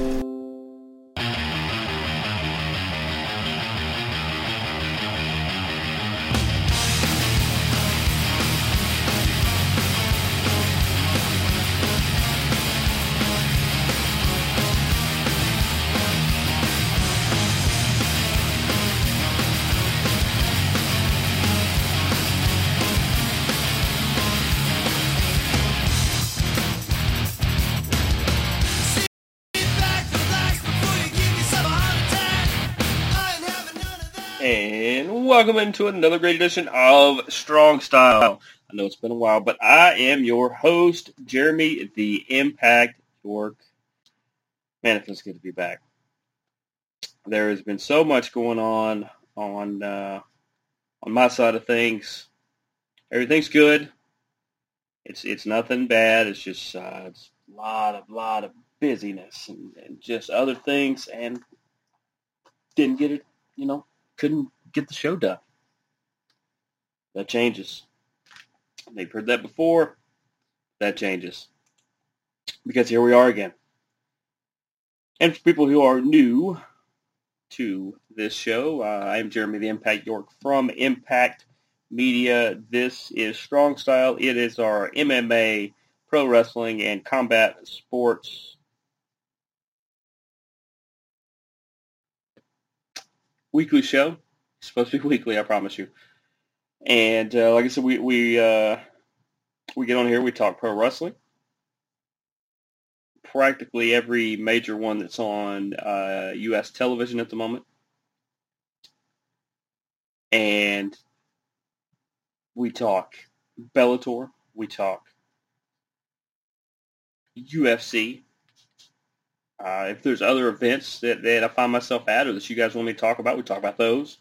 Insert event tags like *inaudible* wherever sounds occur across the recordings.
And welcome into another great edition of Strong Style. I know it's been a while, but I am your host, Jeremy the Impact York. Man, it feels good to be back. There has been so much going on on uh, on my side of things. Everything's good. It's it's nothing bad. It's just uh, it's a lot of lot of busyness and, and just other things, and didn't get it. You know, couldn't get the show done. That changes. They've heard that before. That changes. Because here we are again. And for people who are new to this show, uh, I am Jeremy the Impact York from Impact Media. This is Strong Style. It is our MMA, pro wrestling, and combat sports weekly show. It's *laughs* supposed to be weekly, I promise you. And uh, like I said, we we uh, we get on here, we talk pro wrestling. Practically every major one that's on uh, U.S. television at the moment, and we talk Bellator, we talk UFC, uh, if there's other events that, that I find myself at or that you guys want me to talk about, we talk about those.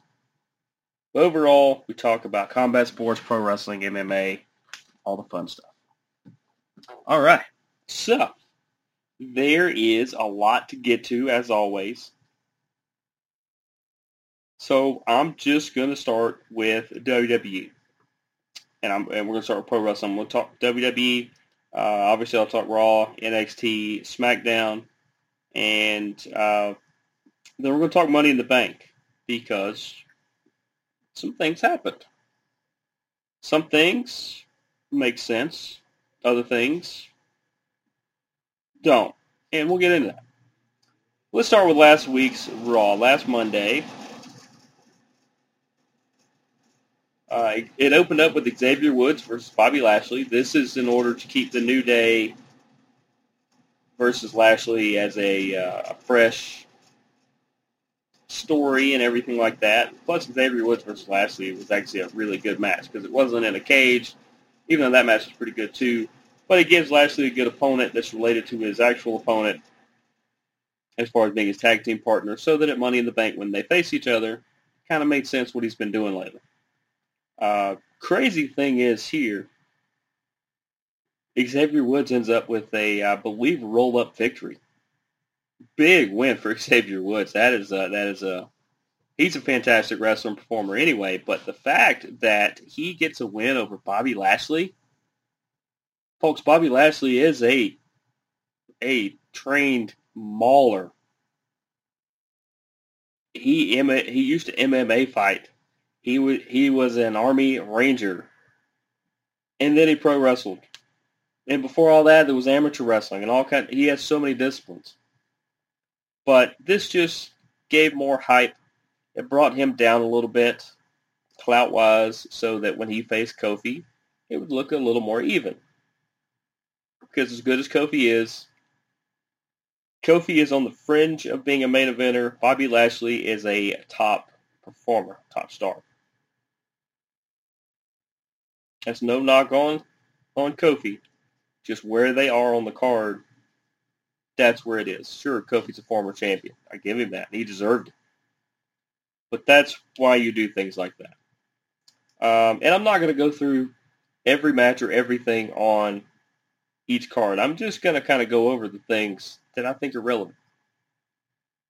But overall, we talk about combat sports, pro wrestling, MMA, all the fun stuff. All right. So, there is a lot to get to, as always. So, I'm just going to start with WWE. And, I'm, and we're going to start with pro wrestling. We'll talk WWE. Uh, obviously, I'll talk Raw, NXT, SmackDown, and uh, then we're going to talk Money in the Bank because some things happened. Some things make sense. Other things don't. And we'll get into that. Let's start with last week's Raw. Last Monday, uh, it opened up with Xavier Woods versus Bobby Lashley. This is in order to keep the New Day versus Lashley as a, uh, a fresh story and everything like that. Plus, Xavier Woods versus Lashley was actually a really good match because it wasn't in a cage, even though that match was pretty good too. But it gives Lashley a good opponent that's related to his actual opponent as far as being his tag team partner, so that at Money in the Bank, when they face each other, kind of made sense what he's been doing lately. Uh, crazy thing is here, Xavier Woods ends up with a, I believe, roll-up victory. Big win for *laughs* Xavier Woods. That is a, that is a he's a fantastic wrestler and performer anyway. But the fact that he gets a win over Bobby Lashley, folks, Bobby Lashley is a a trained mauler. He he used to MMA fight. He was he was an Army Ranger, and then he pro wrestled. And before all that, there was amateur wrestling and all kind. He has so many disciplines. But this just gave more hype. It brought him down a little bit, clout-wise, so that when he faced Kofi, it would look a little more even. Because as good as Kofi is, Kofi is on the fringe of being a main eventer. Bobby Lashley is a top performer, top star. That's no knock on on Kofi just where they are on the card, that's where it is. Sure, Kofi's a former champion. I give him that. He deserved it. But that's why you do things like that. Um, and I'm not going to go through every match or everything on each card. I'm just going to kind of go over the things that I think are relevant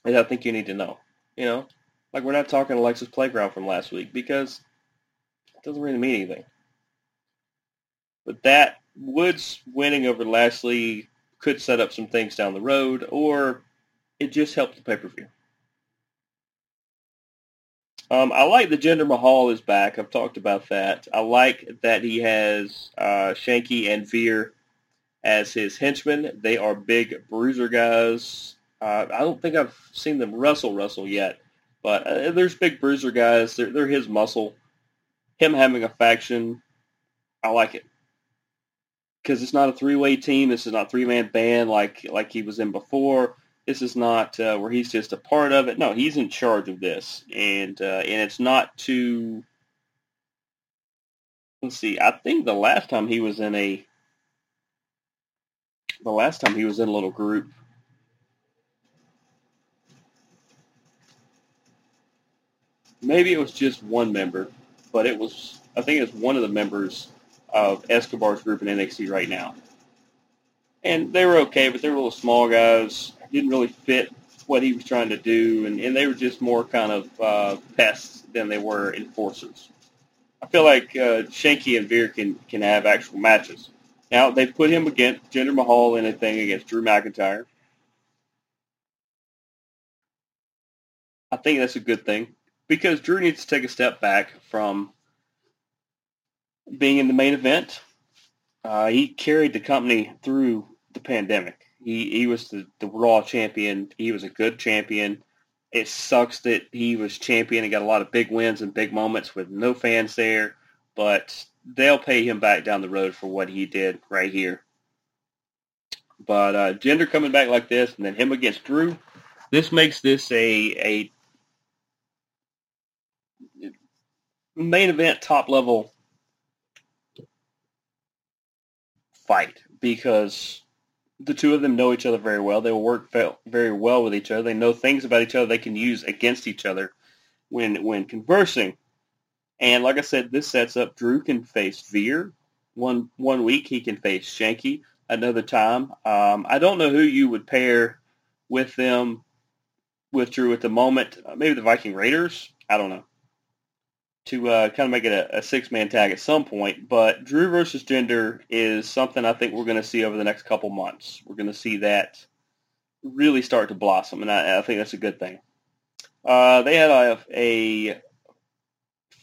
and I think you need to know. You know, like we're not talking Alexa's Playground from last week because it doesn't really mean anything. But that Woods winning over Lashley could set up some things down the road, or it just helps the pay-per-view. Um, I like that Jinder Mahal is back. I've talked about that. I like that he has uh, Shanky and Veer as his henchmen. They are big bruiser guys. Uh, I don't think I've seen them wrestle wrestle yet, but uh, there's big bruiser guys. They're, they're his muscle. Him having a faction, I like it because it's not a three-way team. This is not three-man band like like he was in before. This is not uh, where he's just a part of it. No, he's in charge of this, and uh, and it's not to. Let's see. I think the last time he was in a. The last time he was in a little group. Maybe it was just one member, but it was. I think it was one of the members of Escobar's group in NXT right now. And they were okay, but they were little small guys didn't really fit what he was trying to do, and, and they were just more kind of uh, pests than they were enforcers. I feel like uh, Shanky and Veer can, can have actual matches. Now, they've put him against Jinder Mahal in a thing against Drew McIntyre. I think that's a good thing because Drew needs to take a step back from being in the main event. Uh, he carried the company through the pandemic. He he was the, the Raw champion. He was a good champion. It sucks that he was champion and got a lot of big wins and big moments with no fans there, but they'll pay him back down the road for what he did right here. But uh, Jinder coming back like this, and then him against Drew, this makes this a a main event top level fight because the two of them know each other very well. They will work very well with each other. They know things about each other they can use against each other when when conversing. And like I said, this sets up Drew can face Veer one one week. He can face Shanky another time. Um, I don't know who you would pair with them with Drew at the moment. Uh, maybe the Viking Raiders. I don't know to uh, kind of make it a, a six-man tag at some point. But Drew versus Jinder is something I think we're going to see over the next couple months. We're going to see that really start to blossom, and I, I think that's a good thing. Uh, they had a, a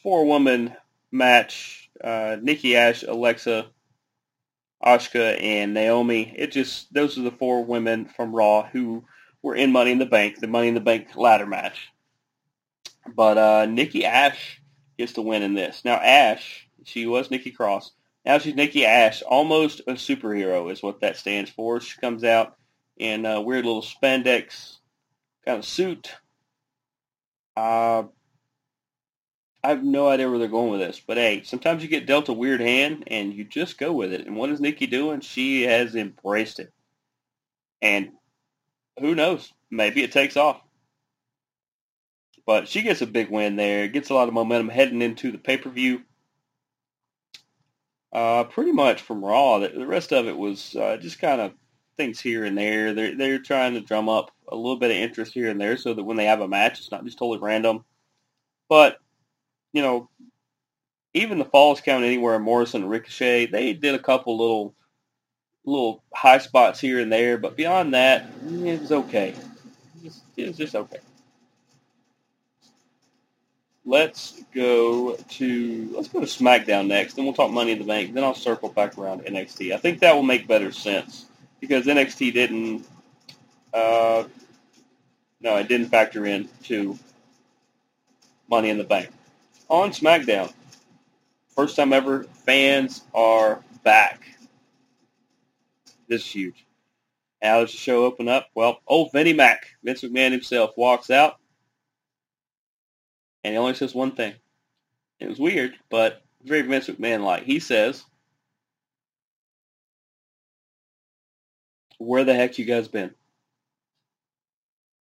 four-woman match: uh, Nikki Ash, Alexa, Asuka, and Naomi. It just those are the four women from Raw who were in Money in the Bank, the Money in the Bank ladder match. But uh, Nikki Ash gets the win in this. Now Ash, she was Nikki Cross. Now she's Nikki Ash, almost a superhero is what that stands for. She comes out in a weird little spandex kind of suit. Uh, I have no idea where they're going with this, but hey, sometimes you get dealt a weird hand and you just go with it. And what is Nikki doing? She has embraced it. And who knows? Maybe it takes off. But she gets a big win there. Gets a lot of momentum heading into the pay-per-view. Uh, pretty much from Raw. The, rest of it was uh, just kind of things here and there. They're they're trying to drum up a little bit of interest here and there, so that when they have a match, it's not just totally random. But you know, even the Falls Count Anywhere, Morrison and Ricochet, they did a couple little little high spots here and there, but beyond that, it was okay. It was just okay let's go to let's go to SmackDown next. Then we'll talk Money in the Bank. Then I'll circle back around NXT. I think that will make better sense because NXT didn't. Uh, no, it didn't factor in to Money in the Bank. On SmackDown, first time ever, fans are back. This is huge. How does the show open up? Well, old Vinnie Mac, Vince McMahon himself, walks out and he only says one thing. It was weird, but very Vince McMahon-like. He says, "Where the heck you guys been?"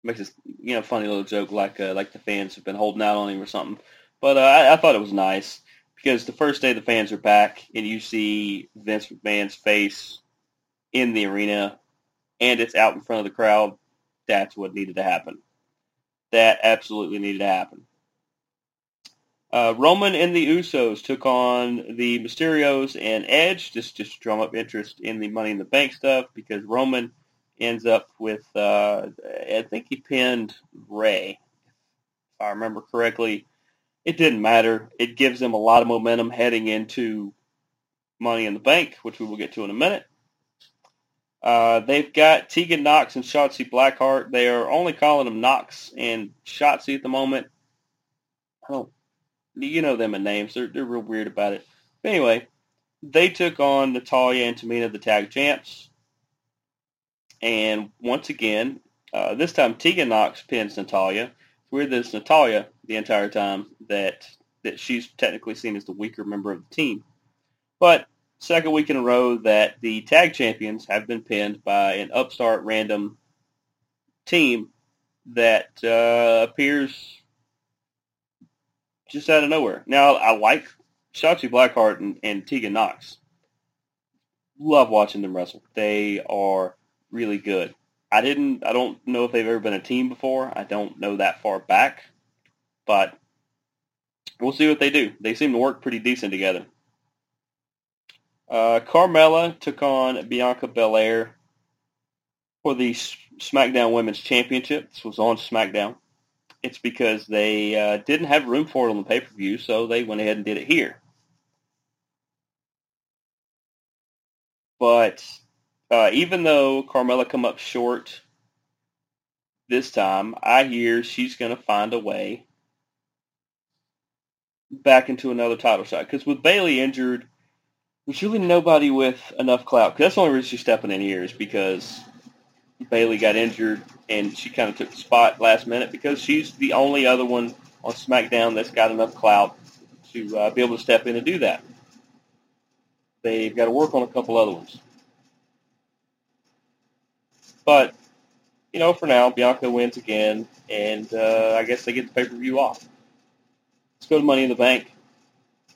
Makes this you know funny little joke like uh, like the fans have been holding out on him or something. But uh, I, I thought it was nice because the first day the fans are back and you see Vince McMahon's face in the arena and it's out in front of the crowd. That's what needed to happen. That absolutely needed to happen. Uh, Roman and the Usos took on the Mysterios and Edge just just to drum up interest in the Money in the Bank stuff because Roman ends up with, uh, I think he pinned Ray, if I remember correctly. It didn't matter. It gives them a lot of momentum heading into Money in the Bank, which we will get to in a minute. Uh, they've got Tegan Nox and Shotzi Blackheart. They are only calling them Nox and Shotzi at the moment. I don't, you know them in names. They're, they're real weird about it. But anyway, they took on Natalya and Tamina, the tag champs. And once again, uh, this time Tegan Nox pins Natalya. It's weird that it's Natalya the entire time that that she's technically seen as the weaker member of the team. But second week in a row that the tag champions have been pinned by an upstart random team that uh, appears just out of nowhere. Now, I like Shotzi Blackheart and, and Tegan Nox. Love watching them wrestle. They are really good. I didn't. I don't know if they've ever been a team before. I don't know that far back, but we'll see what they do. They seem to work pretty decent together. Uh, Carmella took on Bianca Belair for the SmackDown Women's Championship. This was on SmackDown. It's because they uh, didn't have room for it on the pay-per-view, so they went ahead and did it here. But uh, even though Carmella come up short this time, I hear she's going to find a way back into another title shot. Because with Bayley injured, there's really nobody with enough clout. Cause that's the only reason she's stepping in here is because Bayley got injured and she kind of took the spot last minute because she's the only other one on SmackDown that's got enough clout to uh, be able to step in and do that. They've got to work on a couple other ones. But, you know, for now, Bianca wins again, and uh, I guess they get the pay-per-view off. Let's go to Money in the Bank.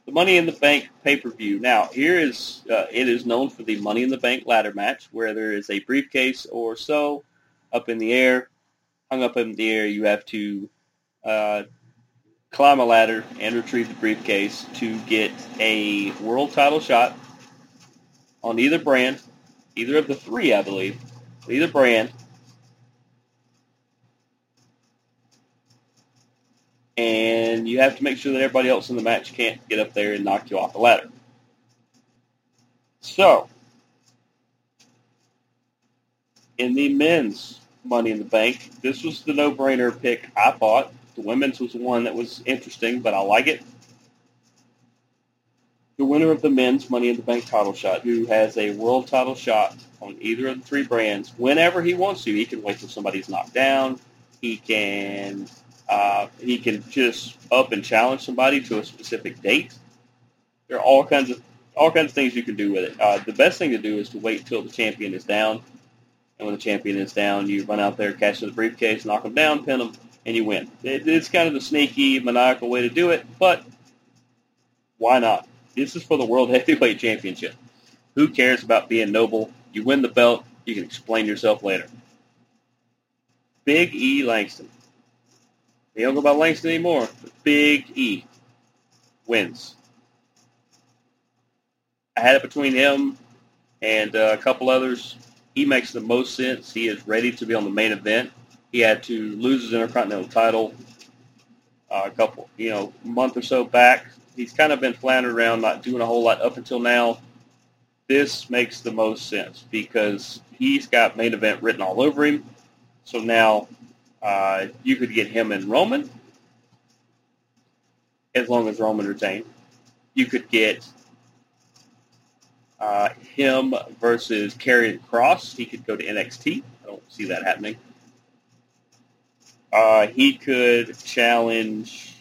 The Money in the Bank pay-per-view. Now, here is, uh, it is known for the Money in the Bank ladder match, where there is a briefcase or so up in the air. Hung up in the air, you have to uh, climb a ladder and retrieve the briefcase to get a world title shot on either brand, either of the three, I believe, either brand. And you have to make sure that everybody else in the match can't get up there and knock you off the ladder. So, in the men's Money in the Bank, this was the no-brainer pick I thought. The women's was one that was interesting, but I like it the winner of the men's Money in the Bank title shot, who has a world title shot on either of the three brands whenever he wants to. He can wait till somebody's knocked down. He can uh, he can just up and challenge somebody to a specific date. There are all kinds of all kinds of things you can do with it. Uh, the best thing to do is to wait until the champion is down, and when the champion is down, you run out there, catch the briefcase, knock them down, pin them, and you win. It, it's kind of the sneaky, maniacal way to do it, but why not? This is for the World *laughs* Heavyweight Championship. Who cares about being noble? You win the belt. You can explain yourself later. Big E Langston. They don't go by Langston anymore. Big E wins. I had it between him and uh, a couple others. He makes the most sense. He is ready to be on the main event. He had to lose his Intercontinental title uh, a couple, you know, month or so back he's kind of been floundering around, not doing a whole lot up until now. This makes the most sense because he's got main event written all over him. So now uh, you could get him and Roman as long as Roman retained. You could get uh, him versus Karrion Kross. He could go to NXT. I don't see that happening. Uh, he could challenge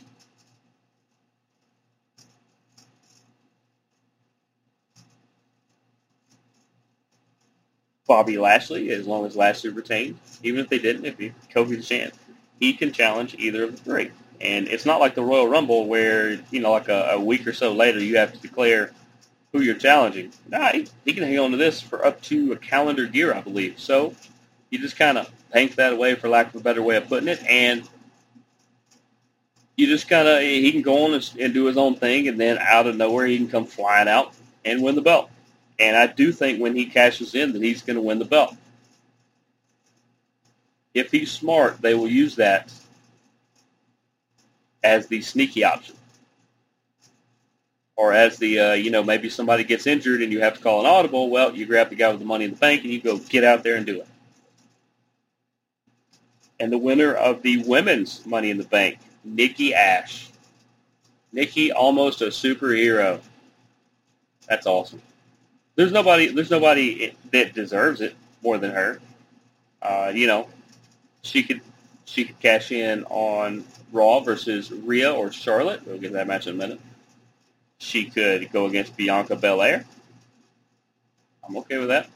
Bobby Lashley, as long as Lashley retained. Even if they didn't, if he Kofi's champ, he can challenge either of the three. And it's not like the Royal Rumble where, you know, like a, a week or so later you have to declare who you're challenging. Nah, he, he can hang on to this for up to a calendar year, I believe. So you just kind of paint that away, for lack of a better way of putting it, and you just kind of, he can go on and, and do his own thing, and then out of nowhere he can come flying out and win the belt. And I do think when he cashes in that he's going to win the belt. if he's smart, they will use that as the sneaky option. Or as the, uh, you know, maybe somebody gets injured and you have to call an audible. Well, you grab the guy with the money in the bank and you go get out there and do it. And the winner of the women's Money in the Bank, Nikki Ash. Nikki, almost a superhero. That's awesome. There's nobody. There's nobody that deserves it more than her. Uh, you know, she could she could cash in on Raw versus Rhea or Charlotte. We'll get that match in a minute. She could go against Bianca Belair. I'm okay with that.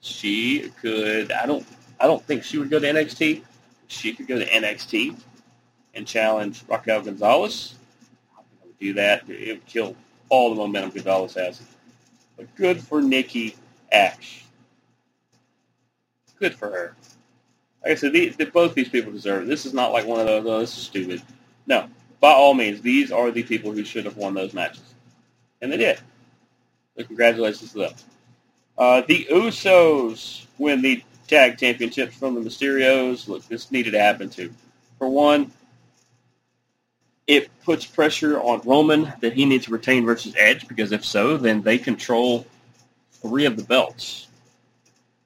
She could. I don't. I don't think she would go to NXT. She could go to NXT and challenge Raquel Gonzalez. I think I would do that. It would kill all the momentum Gonzalez has. But good for Nikki Ash. Good for her. Like I said, the, the, both these people deserve it. This is not like one of those, oh, this is stupid. No. By all means, these are the people who should have won those matches. And they did. So congratulations to them. Uh, the Usos win the tag championships from the Mysterios. Look, this needed to happen too. For one, it puts pressure on Roman that he needs to retain versus Edge because if so, then they control three of the belts.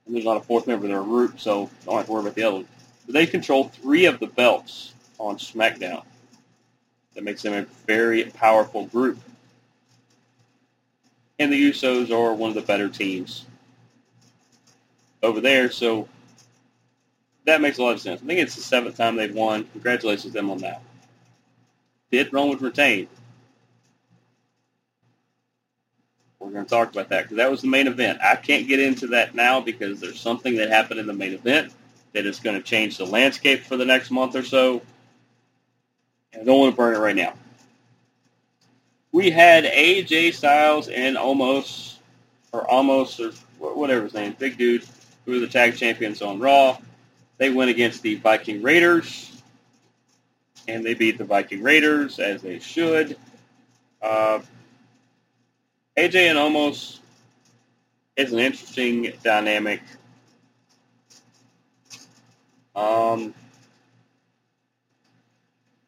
And there's not a fourth member in their group, so don't have to worry about the other one. But they control three of the belts on SmackDown. That makes them a very powerful group. And the Usos are one of the better teams over there, so that makes a lot of sense. I think it's the seventh time they've won. Congratulations to them on that. Did Roman retain? We're going to talk about that because that was the main event. I can't get into that now because there's something that happened in the main event that is going to change the landscape for the next month or so. And I don't want to burn it right now. We had AJ Styles and almost, or almost, or whatever his name, big dude, who were the tag champions on Raw. They went against the Viking Raiders and they beat the Viking Raiders as they should. Uh, AJ and Omos is an interesting dynamic. Um,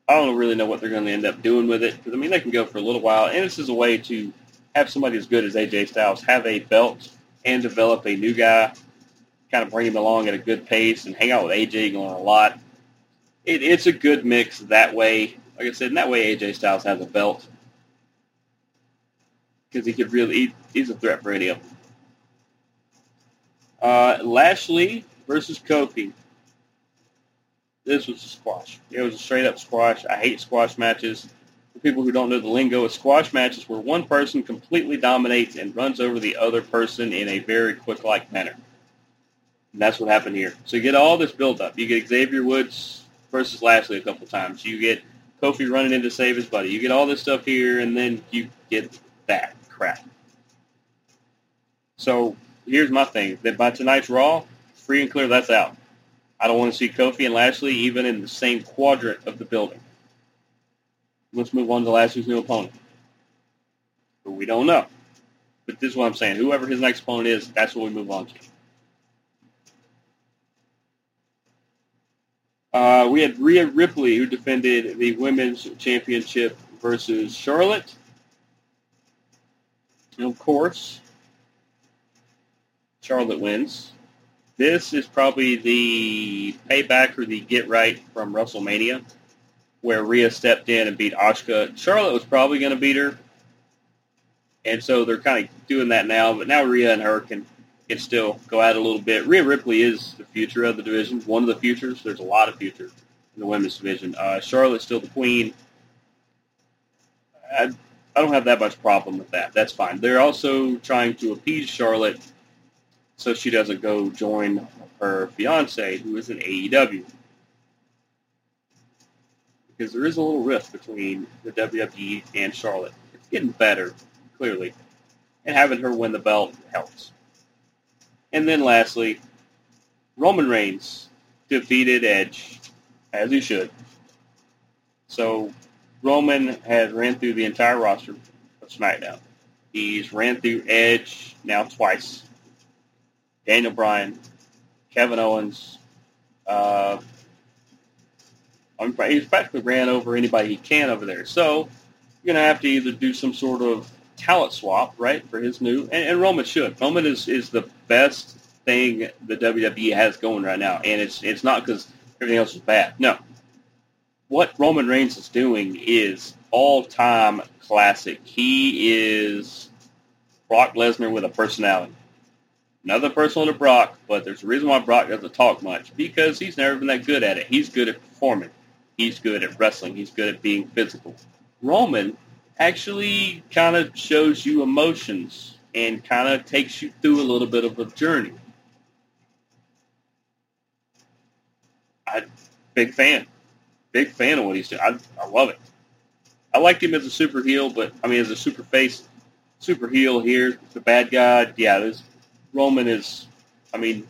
I don't really know what they're going to end up doing with it because I mean they can go for a little while, and this is a way to have somebody as good as AJ Styles have a belt and develop a new guy, kind of bring him along at a good pace and hang out with AJ going a lot it, it's a good mix that way. Like I said, in that way, AJ Styles has a belt because he could really he, he's a threat for any of them. Uh, Lashley versus Kofi. This was a squash. It was a straight up squash. I hate squash matches. For people who don't know the lingo, a squash match is where one person completely dominates and runs over the other person in a very quick-like manner. And that's what happened here. So you get all this build-up. You get Xavier Woods versus Lashley a couple times. You get Kofi running in to save his buddy. You get all this stuff here, and then you get that crap. So here's my thing: that by tonight's Raw, free and clear, that's out. I don't want to see Kofi and Lashley even in the same quadrant of the building. Let's move on to Lashley's new opponent. But we don't know. But this is what I'm saying. Whoever his next opponent is, that's what we move on to. Uh, we had Rhea Ripley, who defended the women's championship versus Charlotte. And of course, Charlotte wins. This is probably the payback or the get right from WrestleMania, where Rhea stepped in and beat Asuka. Charlotte was probably going to beat her, and so they're kind of doing that now. But now Rhea and her can can still go out a little bit. Rhea Ripley is the future of the division, one of the futures. There's a lot of future in the women's division. Uh, Charlotte's still the queen. I, I don't have that much problem with that. That's fine. They're also trying to appease Charlotte so she doesn't go join her fiance, who is in AEW. Because there is a little rift between the WWE and Charlotte. It's getting better, clearly. And having her win the belt helps. And then lastly, Roman Reigns defeated Edge, as he should. So Roman has ran through the entire roster of SmackDown. He's ran through Edge now twice. Daniel Bryan, Kevin Owens, Uh, he's practically ran over anybody he can over there. So you're going to have to either do some sort of talent swap, right, for his new, and, and Roman should. Roman is, is the best thing the WWE has going right now, and it's it's not because everything else is bad. No, what Roman Reigns is doing is all-time classic. He is Brock Lesnar with a personality. Another personal to Brock, but there's a reason why Brock doesn't talk much because he's never been that good at it. He's good at performing. He's good at wrestling. He's good at being physical. Roman actually kind of shows you emotions and kind of takes you through a little bit of a journey. I big fan, big fan of what he's doing. I, I love it. I liked him as a super heel, but I mean as a super face, super heel here, the bad guy. Yeah, this Roman is. I mean,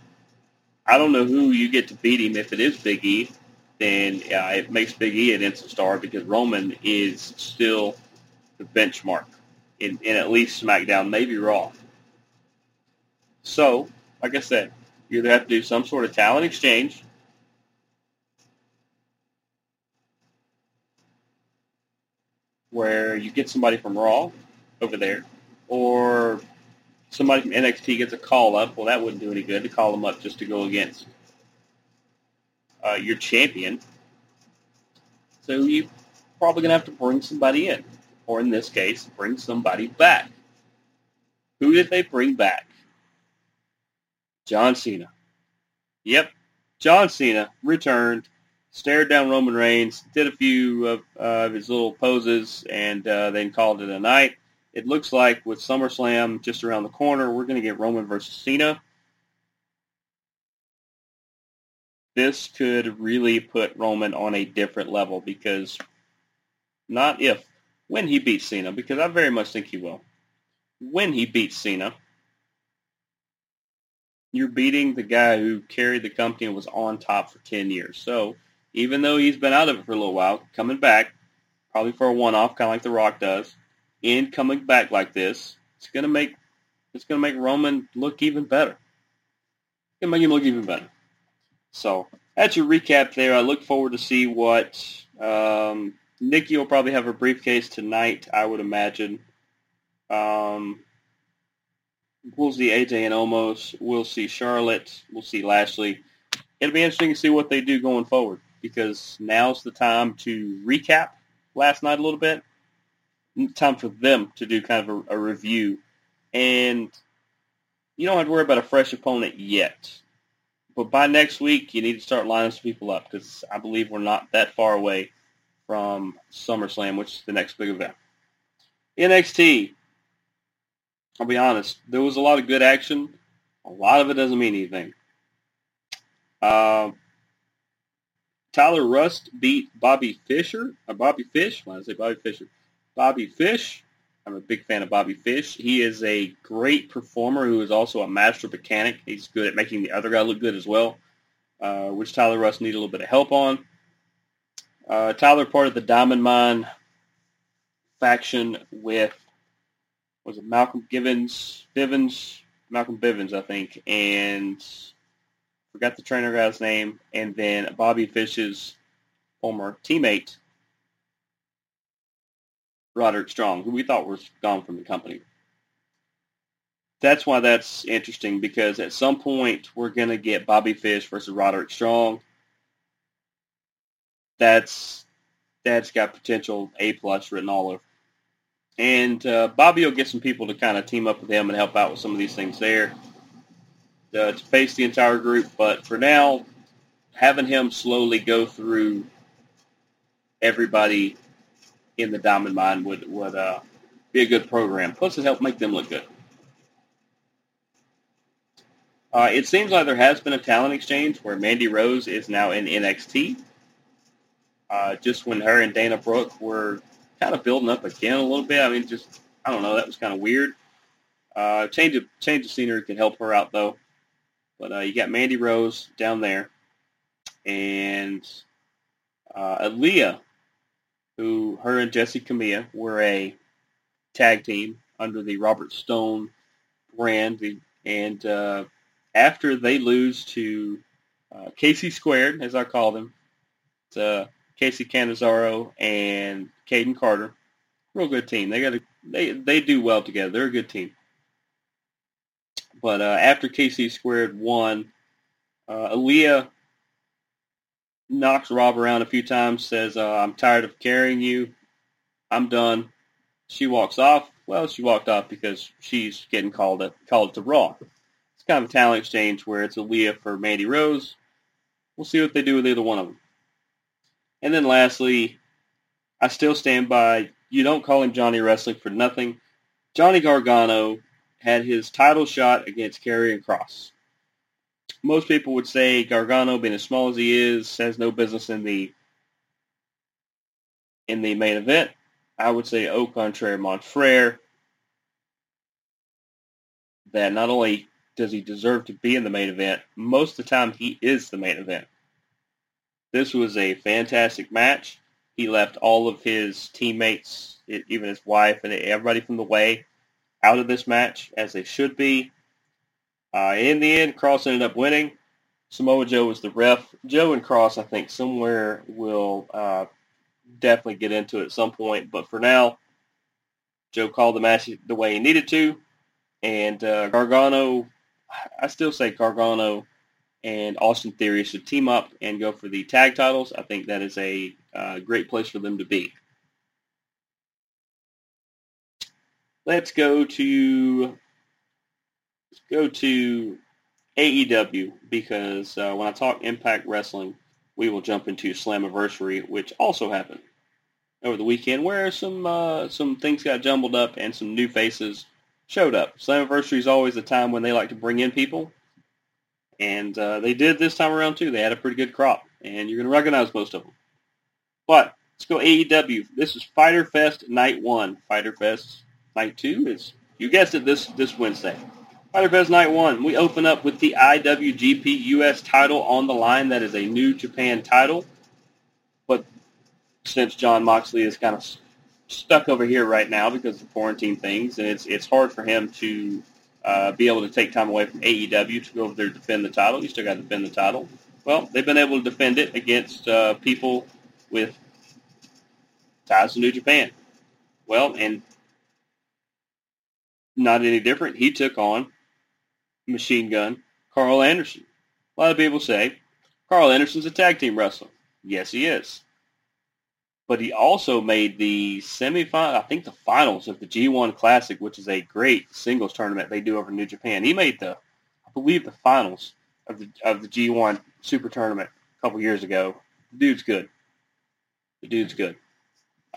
I don't know who you get to beat him if it is Big E. Then it makes Big E an instant star because Roman is still the benchmark in, in at least SmackDown, maybe Raw. So, like I said, you either have to do some sort of talent exchange where you get somebody from Raw over there, or somebody from NXT gets a call up. Well, that wouldn't do any good to call them up just to go against uh, your champion. So you probably going to have to bring somebody in, or in this case, bring somebody back. Who did they bring back? John Cena. Yep, John Cena returned stared down Roman Reigns, did a few of uh, his little poses, and uh, then called it a night. It looks like with SummerSlam just around the corner, we're going to get Roman versus Cena. This could really put Roman on a different level because not if, when he beats Cena, because I very much think he will. When he beats Cena, you're beating the guy who carried the company and was on top for 10 years. So even though he's been out of it for a little while, coming back, probably for a one-off, kind of like The Rock does, and coming back like this, it's gonna make it's gonna make Roman look even better. It's gonna make him look even better. So that's your recap there. I look forward to see what um, Nikki will probably have a briefcase tonight. I would imagine. Um, we'll see AJ and Omos. We'll see Charlotte. We'll see Lashley. It'll be interesting to see what they do going forward because now's the time to recap last night a little bit. Time for them to do kind of a, a review. And you don't have to worry about a fresh opponent yet. But by next week, you need to start lining some people up because I believe we're not that far away from SummerSlam, which is the next big event. NXT, I'll be honest, there was a lot of good action. A lot of it doesn't mean anything. Uh, Tyler Rust beat Bobby Fisher, uh, Bobby Fish. Did I say Bobby Fisher? Bobby Fish. I'm a big fan of Bobby Fish. He is a great performer who is also a master mechanic. He's good at making the other guy look good as well, uh, which Tyler Rust needed a little bit of help on. Uh, Tyler part of the Diamond Mine faction with was it Malcolm Givens, Bivens, Malcolm Bivens, I think, and forgot the trainer guy's name, and then Bobby Fish's former teammate, Roderick Strong, who we thought was gone from the company. That's why that's interesting because at some point we're going to get Bobby Fish versus Roderick Strong. That's that's got potential A plus written all over. And uh, Bobby will get some people to kind of team up with him and help out with some of these things there uh, to face the entire group. But for now, having him slowly go through everybody in the Diamond Mine would would uh, be a good program. Plus, it help make them look good. Uh, it seems like there has been a talent exchange where Mandy Rose is now in NXT. Uh, just when her and Dana Brooke were kind of building up again a little bit. I mean, just I don't know. That was kind of weird. Uh, change of change of scenery can help her out though. But uh, you got Mandy Rose down there, and uh, Aliyah, who her and Jessi Kamea were a tag team under the Robert Stone brand, and uh, after they lose to uh, KC Squared, as I call them. It's Kacy Catanzaro and Kayden Carter. Real good team. They got a, they they do well together. They're a good team. But uh, after KC Squared one, uh, Aliyah knocks Rob around a few times, says, uh, I'm tired of carrying you. I'm done. She walks off. Well, she walked off because she's getting called at, called to Raw. It's kind of a talent exchange where it's Aliyah for Mandy Rose. We'll see what they do with either one of them. And then lastly, I still stand by, you don't call him Johnny Wrestling for nothing. Johnny Gargano had his title shot against Karrion Kross. Most people would say Gargano, being as small as he is, has no business in the in the main event. I would say au contraire, Monfrere, that not only does he deserve to be in the main event, most of the time he is the main event. This was a fantastic match. He left all of his teammates, even his wife and everybody from the way, out of this match, as they should be. Uh, in the end, Kross ended up winning. Samoa Joe was the ref. Joe and Kross, I think, somewhere will uh, definitely get into it at some point. But for now, Joe called the match the way he needed to. And uh, Gargano, I still say Gargano and Austin Theory should team up and go for the tag titles. I think that is a uh, great place for them to be. Let's go to let's go to AEW because uh, when I talk Impact Wrestling, we will jump into Slammiversary, which also happened over the weekend, where some uh, some things got jumbled up and some new faces showed up. Slammiversary is always a time when they like to bring in people, and uh, they did this time around too. They had a pretty good crop, and you're going to recognize most of them. But let's go AEW. This is Fighter Fest Night One. Fighter Fest Night Two is you guessed it this this Wednesday. Fighter Fest Night One. We open up with the IWGP US title on the line. That is a New Japan title, but since Jon Moxley is kind of stuck over here right now because of the quarantine things, and it's it's hard for him to uh, be able to take time away from AEW to go over there to defend the title. You still got to defend the title. Well, they've been able to defend it against uh, people with ties to New Japan. Well, and not any different. He took on Machine Gun Karl Anderson. A lot of people say Karl Anderson's a tag team wrestler. Yes, he is but he also made the semifinal, I think the finals of the G1 Classic, which is a great singles tournament they do over in New Japan. He made the, I believe, the finals of the of the G1 Super Tournament a couple years ago. The dude's good. The dude's good.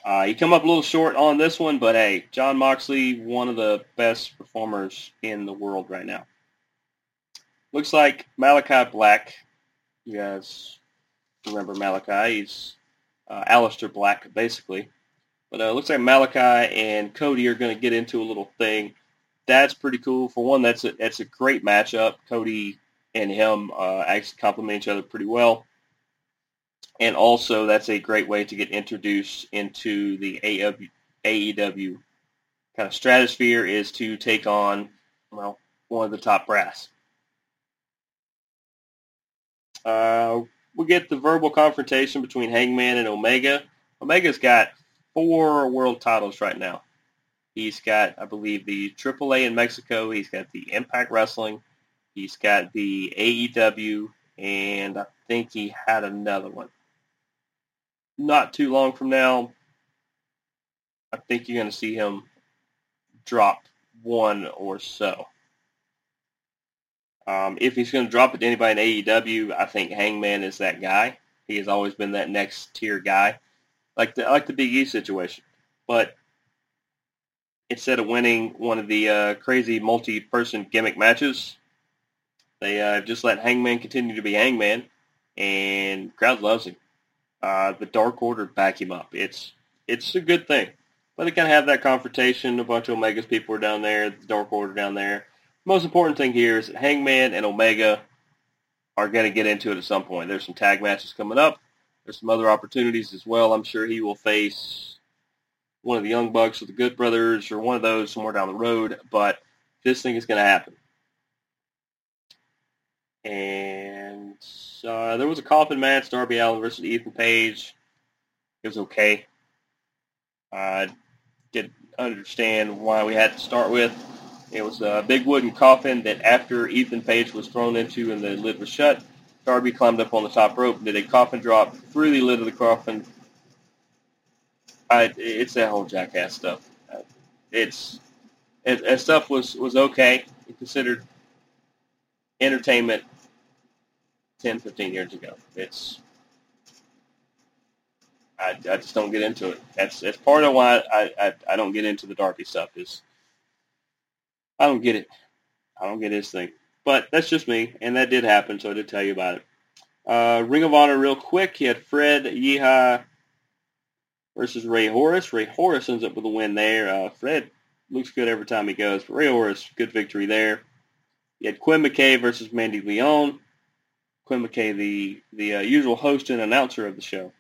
Uh, he come up a little short on this one, but hey, Jon Moxley, one of the best performers in the world right now. Looks like Malakai Black. You guys remember Malakai? He's uh, Aleister Black, basically. But uh, looks like Malakai and Cody are going to get into a little thing. That's pretty cool. For one, that's a, that's a great matchup. Cody and him uh, actually complement each other pretty well. And also, that's a great way to get introduced into the AEW, AEW kind of stratosphere is to take on, well, one of the top brass. Uh, we get the verbal confrontation between Hangman and Omega. Omega's got four world titles right now. He's got, I believe, the AAA in Mexico. He's got the Impact Wrestling. He's got the AEW, and I think he had another one. Not too long from now, I think you're going to see him drop one or so. Um, if he's going to drop it to anybody in AEW, I think Hangman is that guy. He has always been that next tier guy, like the like the Big E situation. But instead of winning one of the uh, crazy multi-person gimmick matches, they uh, just let Hangman continue to be Hangman, and crowd loves him. Uh, the Dark Order back him up. It's it's a good thing. But they kind of have that confrontation. A bunch of Omega's people are down there, the Dark Order down there most important thing here is that Hangman and Omega are going to get into it at some point. There's some tag matches coming up. There's some other opportunities as well. I'm sure he will face one of the Young Bucks or the Good Brothers or one of those somewhere down the road. But this thing is going to happen. And uh, there was a coffin match, Darby Allin versus Ethan Page. It was okay. I didn't understand why we had to start with. It was a big wooden coffin that after Ethan Page was thrown into and the lid was shut, Darby climbed up on the top rope and did a coffin drop through the lid of the coffin. I, it's that whole jackass stuff. It's it, it stuff was was okay. considered entertainment 10, 15 years ago. It's I, I just don't get into it. That's that's part of why I, I, I don't get into the Darby stuff is I don't get it. I don't get this thing. But that's just me, and that did happen, so I did tell you about it. Uh, Ring of Honor real quick. He had Fred Yehi versus Rey Horus. Rey Horus ends up with a win there. Uh, Fred looks good every time he goes, but Rey Horus, good victory there. He had Quinn McKay versus Mandy Leon. Quinn McKay, the the uh, usual host and announcer of the show.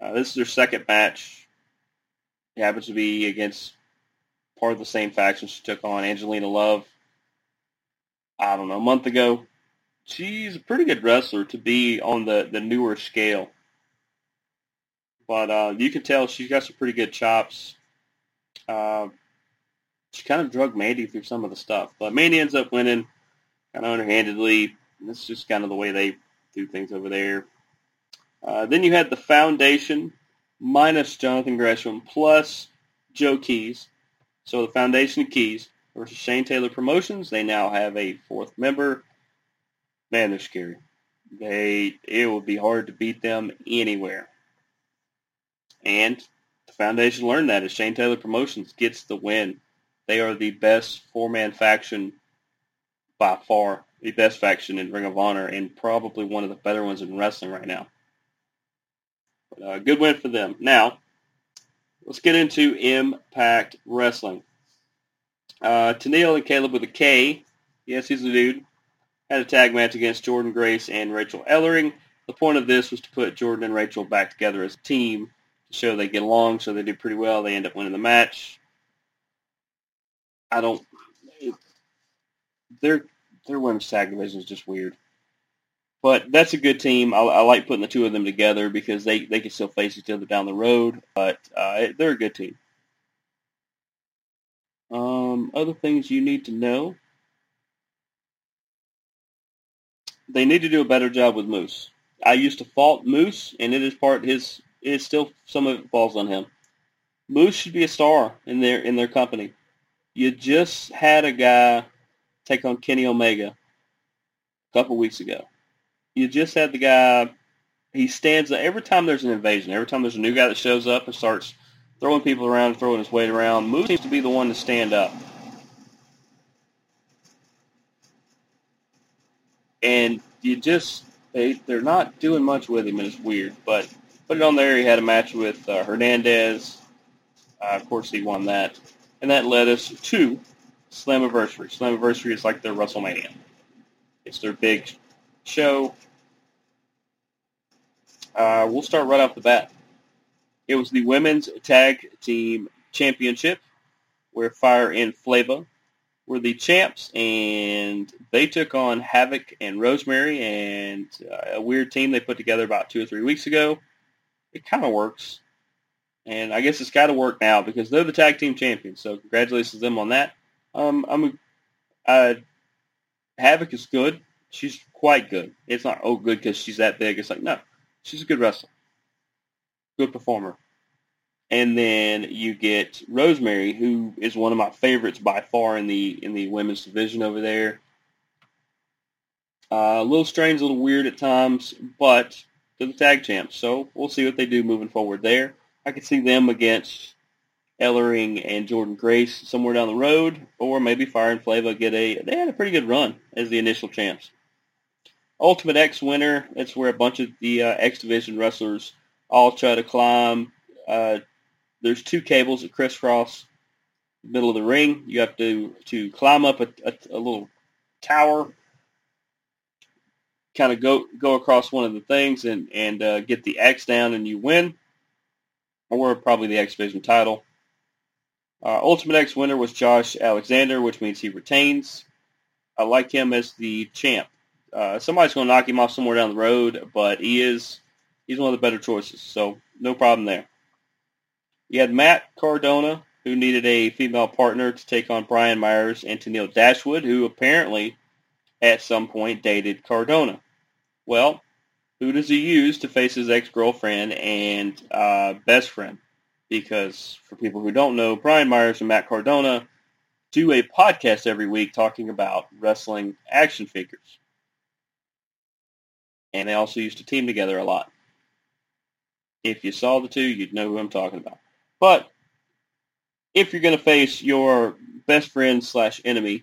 Uh, this is their second match. It happens to be against part of the same faction she took on, Angelina Love. I don't know, a month ago. She's a pretty good wrestler to be on the, the newer scale. But uh, you can tell she's got some pretty good chops. Uh, she kind of drug Mandy through some of the stuff. But Mandy ends up winning kind of underhandedly. That's just kind of the way they do things over there. Uh, then you had the Foundation minus Jonathan Gresham plus Joe Keys. So the Foundation of Keys versus Shane Taylor Promotions. They now have a fourth member. Man, they're scary. They it would be hard to beat them anywhere. And the Foundation learned that as Shane Taylor Promotions gets the win. They are the best four-man faction by far the best faction in Ring of Honor and probably one of the better ones in wrestling right now. But, uh, good win for them. Now, let's get into Impact Wrestling. Uh, Tenille and Kaleb with a K. Yes, he's a dude. Had a tag match against Jordan Grace and Rachel Ellering. The point of this was to put Jordan and Rachel back together as a team to show they get along. So they do pretty well. They end up winning the match. I don't. they're their women's tag division is just weird. But that's a good team. I, I, like putting the two of them together because they, they can still face each other down the road. But uh, they're a good team. Um, other things you need to know. They need to do a better job with Moose. I used to fault Moose, and it is part his. It is still some of it falls on him. Moose should be a star in their in their company. You just had a guy take on Kenny Omega a couple weeks ago. You just had the guy. He stands up every time there's an invasion. Every time there's a new guy that shows up and starts throwing people around, throwing his weight around. Moose seems to be the one to stand up. And you just they they're not doing much with him, and it's weird. But put it on there. He had a match with uh, Hernandez. Uh, of course, he won that, and that led us to Slammiversary. Slammiversary is like their WrestleMania. It's their big show. Uh, we'll start right off the bat. It was the women's tag team championship, where Fire and Flava were the champs, and they took on Havok and Rosemary, and uh, a weird team they put together about two or three weeks ago. It kind of works, and I guess it's got to work now because they're the tag team champions. So congratulations to them on that. Um, I'm uh, Havok is good. She's quite good. It's not oh good because she's that big. It's like no, she's a good wrestler, good performer. And then you get Rosemary, who is one of my favorites by far in the in the women's division over there. Uh, a little strange, a little weird at times, but they're the tag champs, so we'll see what they do moving forward there. I could see them against Ellering and Jordan Grace somewhere down the road, or maybe Fire and Flava get a. They had a pretty good run as the initial champs. Ultimate X winner. That's where a bunch of the uh, X Division wrestlers all try to climb. Uh, there's two cables that crisscross the middle of the ring. You have to to climb up a, a, a little tower, kind of go go across one of the things and and uh, get the X down, and you win, or probably the X Division title. Uh, Ultimate X winner was Josh Alexander, which means he retains. I like him as the champ. Uh, somebody's going to knock him off somewhere down the road, but he is he's one of the better choices, so no problem there. You had Matt Cardona, who needed a female partner to take on Brian Myers and Tenille Dashwood, who apparently at some point dated Cardona. Well, who does he use to face his ex-girlfriend and uh, best friend? Because for people who don't know, Brian Myers and Matt Cardona do a podcast every week talking about wrestling action figures. And they also used to team together a lot. If you saw the two, you'd know who I'm talking about. But if you're going to face your best friend slash enemy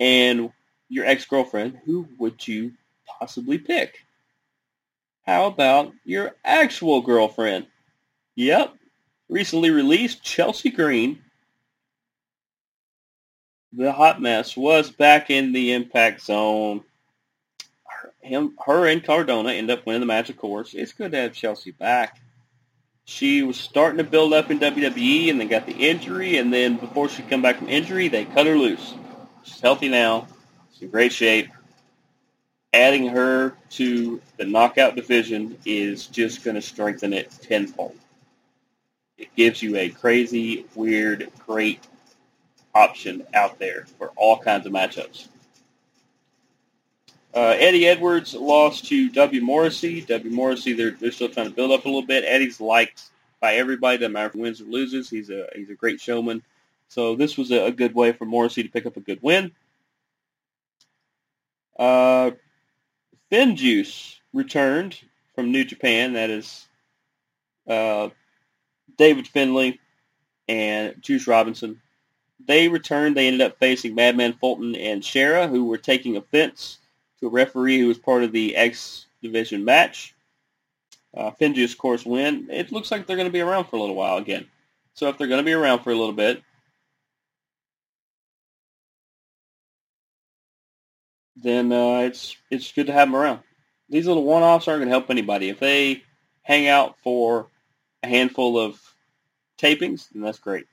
and your ex-girlfriend, who would you possibly pick? How about your actual girlfriend? Yep. Recently released, Chelsea Green, the hot mess, was back in the impact zone. Her, him, her and Cardona end up winning the match, of course. It's good to have Chelsea back. She was starting to build up in WWE and then got the injury, and then before she come back from injury, they cut her loose. She's healthy now. She's in great shape adding her to the knockout division is just going to strengthen it tenfold. It gives you a crazy, weird, great option out there for all kinds of matchups. Uh, Eddie Edwards lost to W. Morrissey. W. Morrissey, they're, they're still trying to build up a little bit. Eddie's liked by everybody, doesn't matter if he wins or loses. He's a he's a great showman. So this was a, a good way for Morrissey to pick up a good win. Uh, FinJuice returned from New Japan. That is uh, David Finlay and Juice Robinson. They returned. They ended up facing Madman Fulton and Shara, who were taking offense a referee who was part of the X Division match. Uh, of course, win. It looks like they're going to be around for a little while again. So if they're going to be around for a little bit, then uh, it's it's good to have them around. These little one-offs aren't going to help anybody. If they hang out for a handful of tapings, then that's great.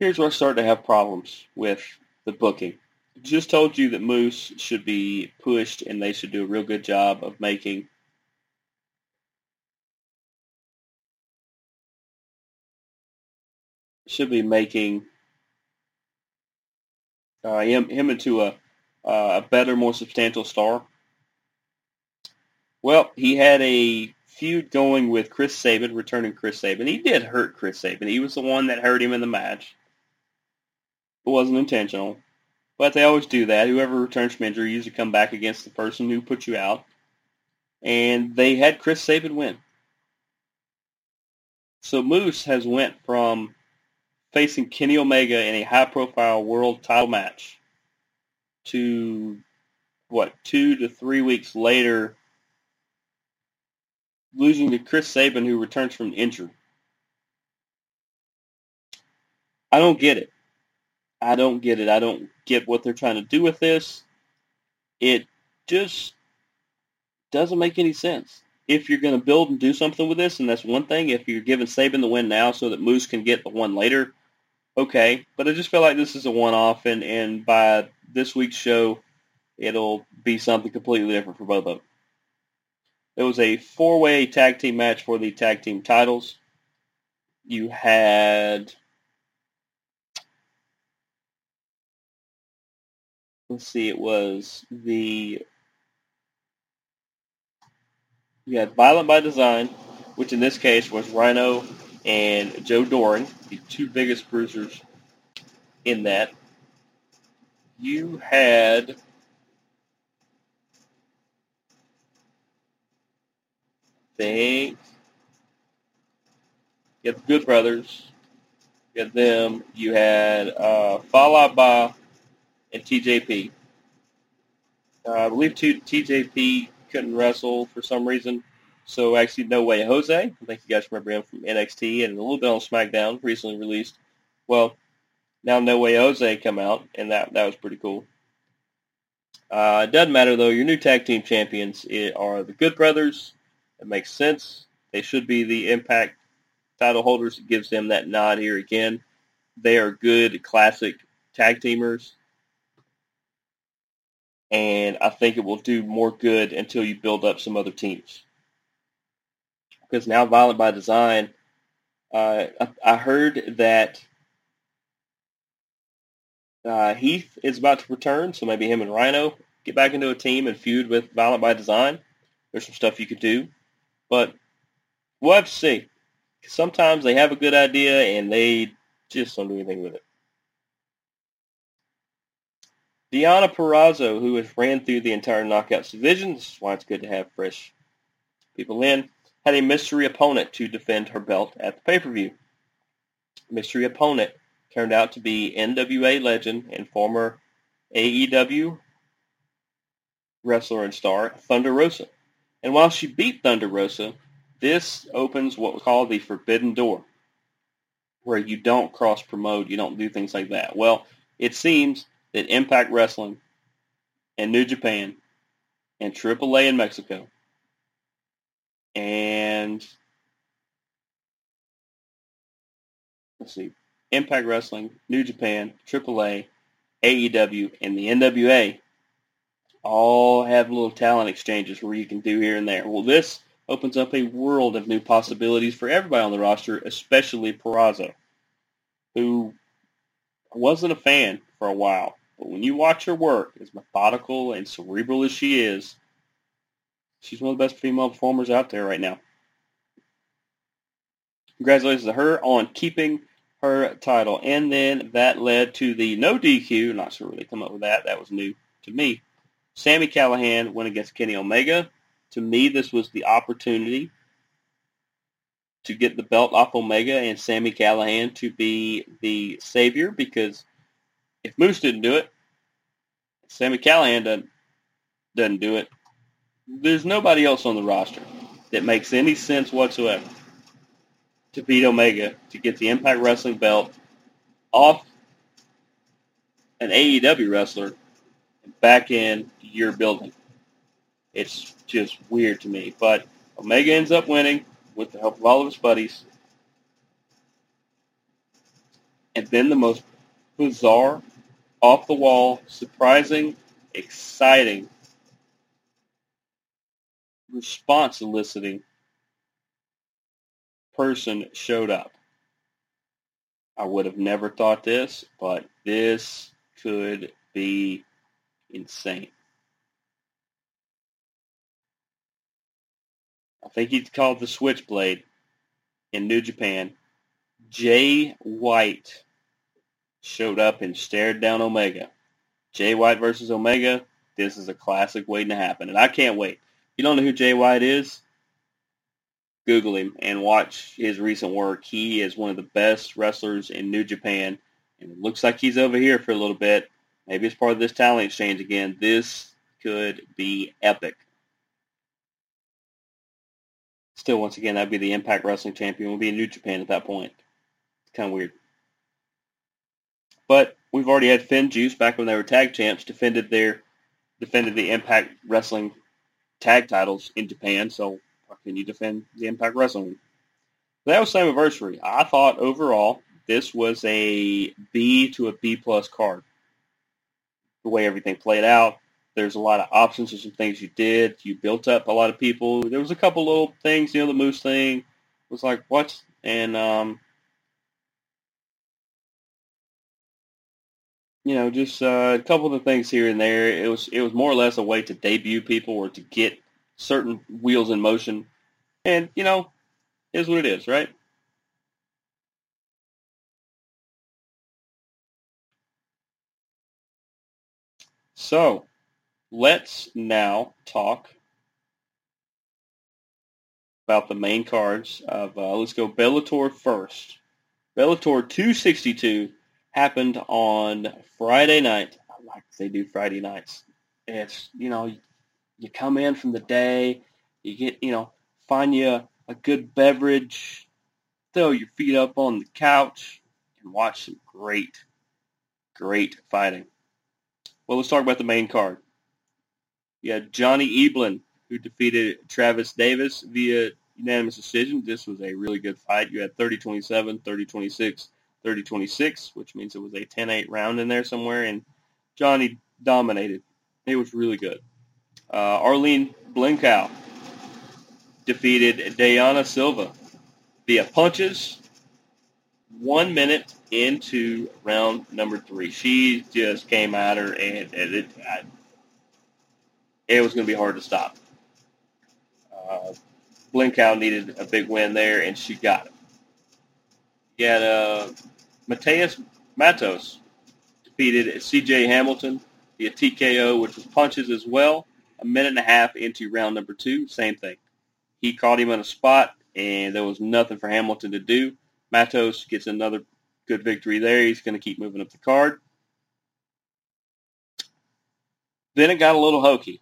Here's where I start to have problems with the booking. Just told you that Moose should be pushed and they should do a real good job of making should be making uh, him him into a uh, a better, more substantial star. Well, he had a feud going with Chris Sabin, returning Chris Sabin. He did hurt Chris Sabin. He was the one that hurt him in the match. It wasn't intentional. But they always do that. Whoever returns from injury usually come back against the person who put you out. And they had Chris Sabin win. So Moose has went from facing Kenny Omega in a high-profile world title match to, what, two to three weeks later, losing to Chris Sabin, who returns from injury. I don't get it. I don't get it. I don't get what they're trying to do with this. It just doesn't make any sense if you're going to build and do something with this, and that's one thing. If you're giving Sabin the win now so that Moose can get the one later, okay. But I just feel like this is a one-off, and, and by this week's show, it'll be something completely different for both of them. It was a four-way tag team match for the tag team titles. You had... Let's see, it was the you had Violent by Design, which in this case was Rhino and Joe Doering, the two biggest bruisers in that. You had think you had the Good Brothers. You had them. You had uh, Fallah Bahh and TJP. Uh, I believe two, TJP couldn't wrestle for some reason. So actually, No Way Jose. I think you guys remember him from NXT and a little bit on SmackDown, recently released. Well, now No Way Jose come out, and that that was pretty cool. Uh, it doesn't matter though. Your new tag team champions are the Good Brothers. It makes sense. They should be the Impact title holders. It gives them that nod here again. They are good, classic tag teamers. And I think it will do more good until you build up some other teams. Because now Violent by Design, uh, I, I, heard that uh, Heath is about to return, so maybe him and Rhino get back into a team and feud with Violent by Design. There's some stuff you could do, but we'll have to see. Sometimes they have a good idea and they just don't do anything with it. Deonna Purrazzo, who has ran through the entire Knockouts division, this is why it's good to have fresh people in, had a mystery opponent to defend her belt at the pay-per-view. Mystery opponent turned out to be NWA legend and former AEW wrestler and star Thunder Rosa. And while she beat Thunder Rosa, this opens what we call the forbidden door, where you don't cross promote, you don't do things like that. Well, it seems that Impact Wrestling and New Japan and AAA in Mexico and let's see, Impact Wrestling, New Japan, AAA, AEW, and the NWA all have little talent exchanges where you can do here and there. Well, this opens up a world of new possibilities for everybody on the roster, especially Purrazzo, who wasn't a fan for a while. But when you watch her work, as methodical and cerebral as she is, she's one of the best female performers out there right now. Congratulations to her on keeping her title. And then that led to the no DQ. Not sure where they come up with that. That was new to me. Sami Callihan went against Kenny Omega. To me, this was the opportunity to get the belt off Omega and Sami Callihan to be the savior because if Moose didn't do it, Sami Callihan doesn't, doesn't do it, there's nobody else on the roster that makes any sense whatsoever to beat Omega to get the Impact Wrestling belt off an AEW wrestler back in your building. It's just weird to me. But Omega ends up winning with the help of all of his buddies. And then the most bizarre, off the wall, surprising, exciting, response eliciting person showed up. I would have never thought this, but this could be insane. I think he's called the Switchblade in New Japan. Jay White showed up and stared down Omega. Jay White versus Omega, this is a classic waiting to happen, and I can't wait. If you don't know who Jay White is, Google him and watch his recent work. He is one of the best wrestlers in New Japan, and it looks like he's over here for a little bit. Maybe it's part of this talent exchange again. This could be epic. Still, once again, that'd be the Impact Wrestling Champion. We'll be in New Japan at that point. It's kind of weird. But we've already had FinJuice back when they were tag champs defended their defended the Impact Wrestling tag titles in Japan. So how can you defend the Impact Wrestling? That was Slammiversary. I thought overall this was a B to a B plus card. The way everything played out, there's a lot of options of some things you did. You built up a lot of people. There was a couple little things, you know, the Moose thing was like, what? And, um, you know, just uh, a couple of things here and there. It was it was more or less a way to debut people or to get certain wheels in motion. And, you know, is what it is, right? So, let's now talk about the main cards of, uh, let's go Bellator first. Bellator 262 happened on Friday night. Like they do Friday nights. It's, you know, you come in from the day, you get, you know, find you a good beverage, throw your feet up on the couch, and watch some great, great fighting. Well, let's talk about the main card. You had Johnny Eblen, who defeated Travis Davis via unanimous decision. This was a really good fight. You had 30-27, 30-26, 30-26, which means it was a 10-8 round in there somewhere, and Johnny dominated It was really good. Uh, Arlene Blencowe defeated Dayana Silva via punches one minute into round number three. She just came at her, and, and it, I, it was going to be hard to stop. Uh, Blencowe needed a big win there, and she got it. Had uh, Mateus Matos defeated C.J. Hamilton via TKO, which was punches as well. A minute and a half into round number two, same thing. He caught him on a spot, and there was nothing for Hamilton to do. Matos gets another good victory there. He's going to keep moving up the card. Then it got a little hokey.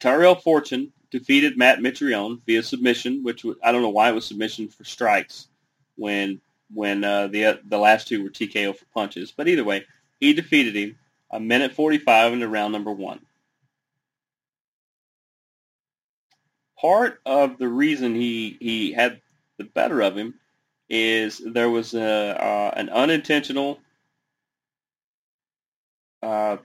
Tyrell Fortune defeated Matt Mitrione via submission, which I don't know why it was submission for strikes when when uh, the the last two were TKO for punches. But either way, he defeated him a minute 45 into round number one. Part of the reason he, he had the better of him is there was a, uh, an unintentional uh,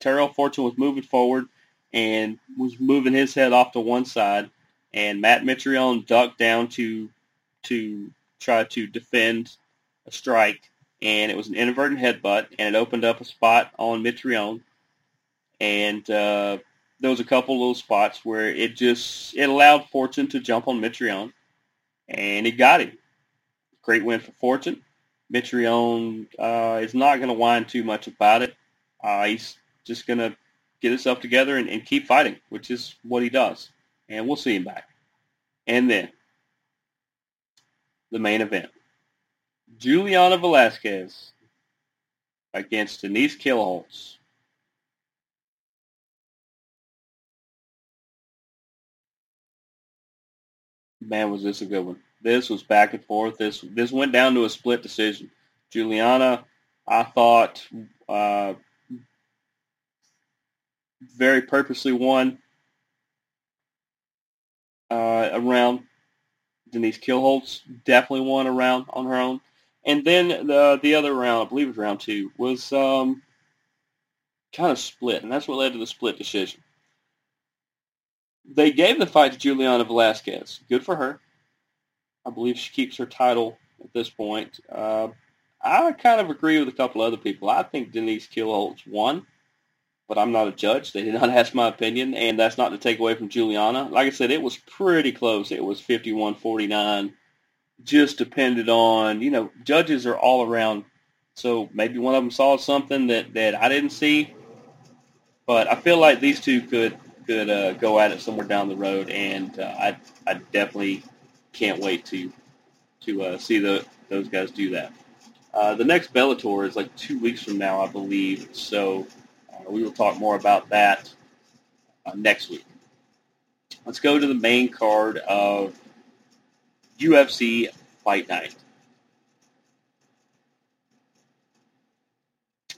Tyrell Fortune was moving forward and was moving his head off to one side, and Matt Mitrione ducked down to to try to defend a strike, and it was an inadvertent headbutt, and it opened up a spot on Mitrione, and uh, there was a couple little spots where it just it allowed Fortune to jump on Mitrione, and he got him. Great win for Fortune. Mitrione uh, is not going to whine too much about it. Uh, he's just going to get himself together and, and keep fighting, which is what he does. And we'll see him back. And then the main event. Juliana Velasquez against Denise Kielholtz. Man, was this a good one. This was back and forth. This this went down to a split decision. Juliana, I thought, uh, very purposely won uh, around Denise Kielholtz definitely won a round on her own. And then the the other round, I believe it was round two, was um, kind of split, and that's what led to the split decision. They gave the fight to Juliana Velasquez. Good for her. I believe she keeps her title at this point. Uh, I kind of agree with a couple other people. I think Denise Kielholtz won but I'm not a judge. They did not *laughs* ask my opinion, and that's not to take away from Juliana. Like I said, it was pretty close. It was 51-49. Just depended on, you know, judges are all around. So maybe one of them saw something that, that I didn't see. But I feel like these two could could uh, go at it somewhere down the road, and uh, I I definitely can't wait to to uh, see the those guys do that. Uh, the next Bellator is like two weeks from now, I believe. So we will talk more about that uh, next week. Let's go to the main card of UFC Fight Night.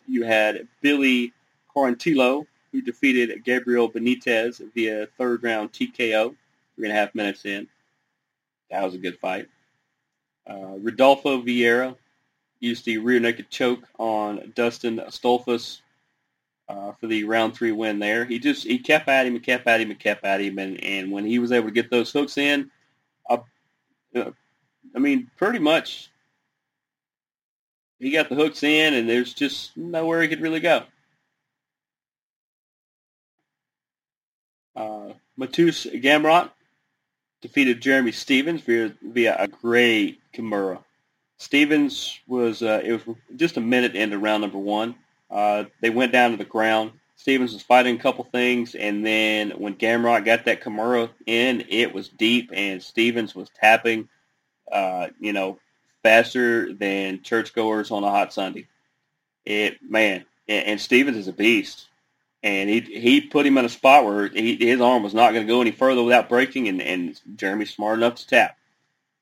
You had Billy Quarantillo, who defeated Gabriel Benitez via third round TKO, three and a half minutes in. That was a good fight. Uh, Rodolfo Vieira used the rear naked choke on Dustin Stoltzfus uh, for the round three win there. He just he kept at him and kept at him and kept at him, and, and when he was able to get those hooks in, uh, uh, I mean, pretty much he got the hooks in, and there's just nowhere he could really go. Uh, Mateusz Gamrot defeated Jeremy Stephens via, via a great Kimura. Stephens was uh, it was just a minute into round number one. Uh, they went down to the ground. Stephens was fighting a couple things, and then when Gamrot got that Kimura in, it was deep, and Stephens was tapping, uh, you know, faster than churchgoers on a hot Sunday. It man, and, and Stephens is a beast, and he he put him in a spot where he, his arm was not going to go any further without breaking, and, and Jeremy's smart enough to tap.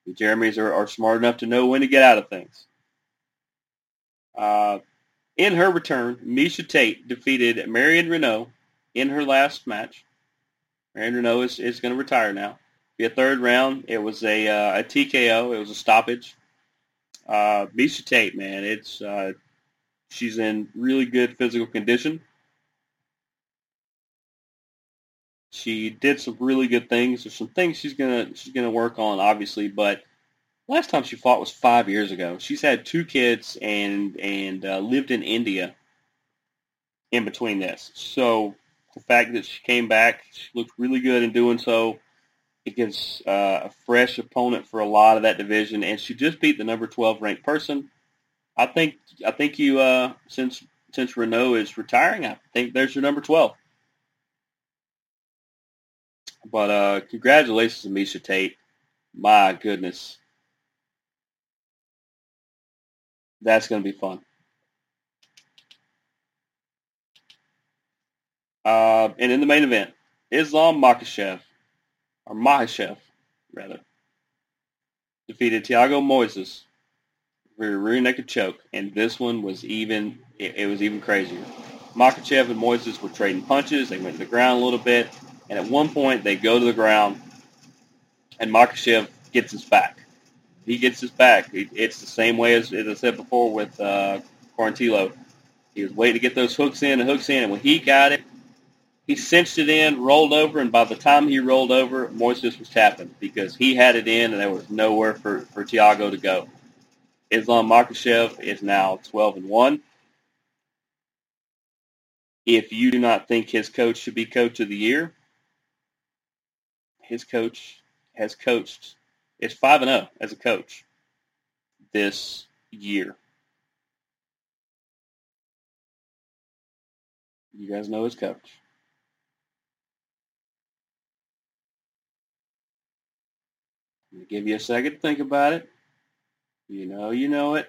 The Jeremys are, are smart enough to know when to get out of things. Uh, in her return, Miesha Tate defeated Marion Reneau in her last match. Marion Reneau is, is going to retire now. A third round. It was a, uh, a TKO. It was a stoppage. Uh, Miesha Tate, man, it's uh, She's in really good physical condition. She did some really good things. There's some things she's gonna she's gonna work on, obviously, but last time she fought was five years ago. She's had two kids and and uh, lived in India in between this. So the fact that she came back, she looked really good in doing so. It gives uh, a fresh opponent for a lot of that division, and she just beat the number 12 ranked person. I think I think you uh, since since Reneau is retiring, I think there's your number 12. But uh, congratulations to Miesha Tate. My goodness. That's going to be fun. Uh, and in the main event, Islam Makhachev, or Makhachev, rather, defeated Thiago Moises for a rear naked choke, and this one was even, it, it was even crazier. Makhachev and Moises were trading punches. They went to the ground a little bit, and at one point they go to the ground, and Makhachev gets his back. He gets his back. It's the same way as, as I said before with uh, Quarantillo. He was waiting to get those hooks in and hooks in, and when he got it, he cinched it in, rolled over, and by the time he rolled over, Moises was tapping because he had it in and there was nowhere for, for Thiago to go. Islam Makhachev is now 12 and 1. If you do not think his coach should be coach of the year, his coach has coached is 5 and 0 as a coach this year. You guys know his coach. give you a second to think about it. You know, you know it.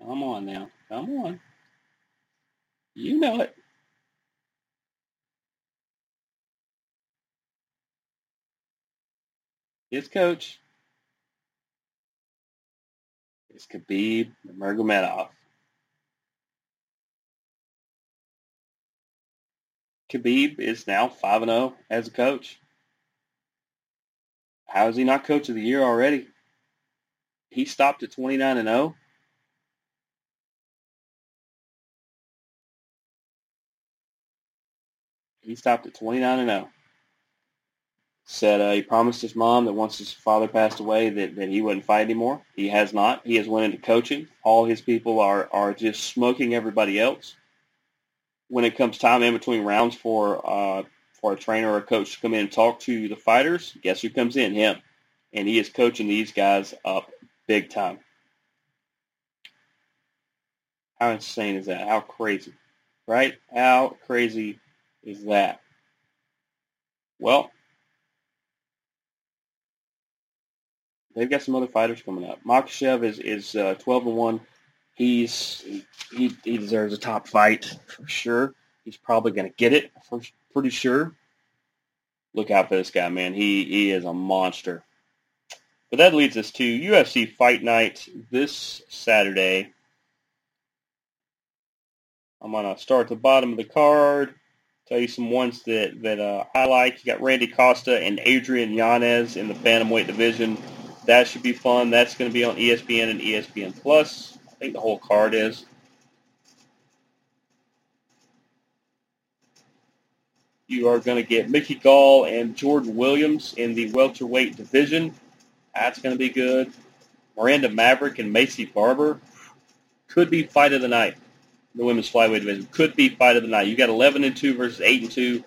Come on now. Come on. You know it. His coach is Khabib Nurmagomedov. Khabib is now 5 0 as a coach. How is he not coach of the year already? He stopped at 29 He stopped at 29 and 0 said uh, he promised his mom that once his father passed away that, that he wouldn't fight anymore. He has not. He has went into coaching. All his people are, are just smoking everybody else. When it comes time in between rounds for uh, for a trainer or a coach to come in and talk to the fighters, guess who comes in? Him. And he is coaching these guys up big time. How insane is that? How crazy, right? How crazy is that? Well, they've got some other fighters coming up. Makhachev is is uh, 12 and one. He's he, he deserves a top fight for sure. He's probably going to get it for pretty sure. Look out for this guy, man. He he is a monster. But that leads us to UFC Fight Night this Saturday. I'm gonna start at the bottom of the card. Tell you some ones that that uh, I like. You got Randy Costa and Adrian Yanez in the bantamweight division. That should be fun. That's going to be on ESPN and ESPN Plus. I think the whole card is. You are going to get Mickey Gall and Jordan Williams in the welterweight division. That's going to be good. Miranda Maverick and Maycee Barber could be fight of the night. The women's flyweight division could be fight of the night. You got 11 and 2 versus 8 and 2.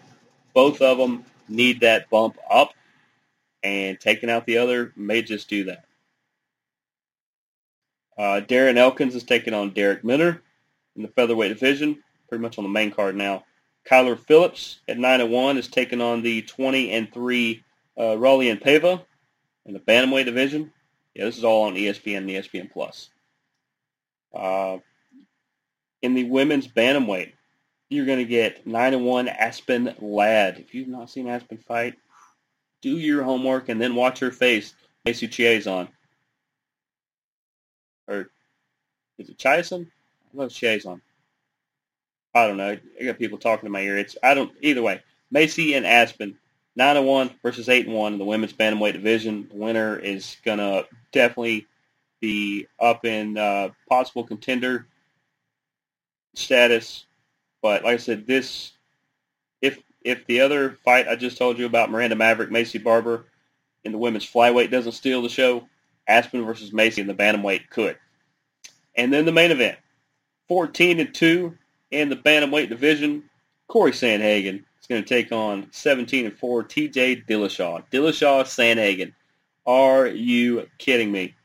Both of them need that bump up and taking out the other may just do that. Uh, Darren Elkins is taking on Darrick Minner in the featherweight division, pretty much on the main card now. Kyler Phillips at 9 and 1 is taking on the 20 and 3 uh, and Paiva in the bantamweight division. Yeah, this is all on ESPN and ESPN Plus. Uh, in the women's bantamweight, you're going to get 9 and 1 Aspen Ladd. If you've not seen Aspen fight, do your homework and then watch her face Macy Chiasson. Or is it Chiasson? I love Chiasson. I don't know. I got people talking in my ear. It's I don't either way. Macy and Aspen, nine and one versus eight and one in the women's bantamweight division. The winner is gonna definitely be up in uh, possible contender status. But like I said, this if if the other fight I just told you about Miranda Maverick, Maycee Barber in the women's flyweight doesn't steal the show, Aspen versus Macy in the bantamweight could. And then the main event, 14 and 2 in the bantamweight division, Corey Sandhagen is going to take on 17 and 4 TJ Dillashaw. Dillashaw Sandhagen. Are you kidding me?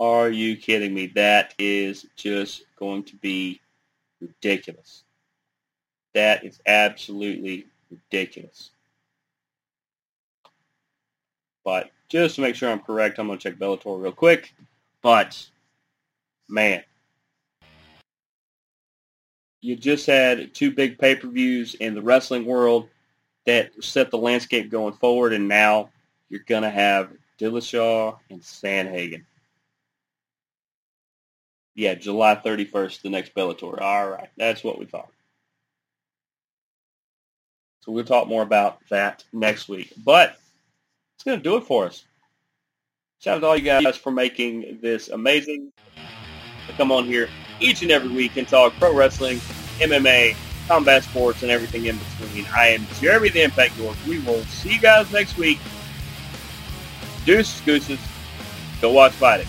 Are you kidding me? That is just going to be ridiculous. That is absolutely ridiculous. But just to make sure I'm correct, I'm going to check Bellator real quick. But, man, you just had two big pay-per-views in the wrestling world that set the landscape going forward, and now you're going to have Dillashaw and Sandhagen. Yeah, July 31st, the next Bellator. All right, that's what we thought. So we'll talk more about that next week. But it's going to do it for us. Shout out to all you guys for making this amazing. Come on here each and every week and talk pro wrestling, MMA, combat sports, and everything in between. I am Jeremy the Impact York. We will see you guys next week. Deuces, gooses. Go watch fighting.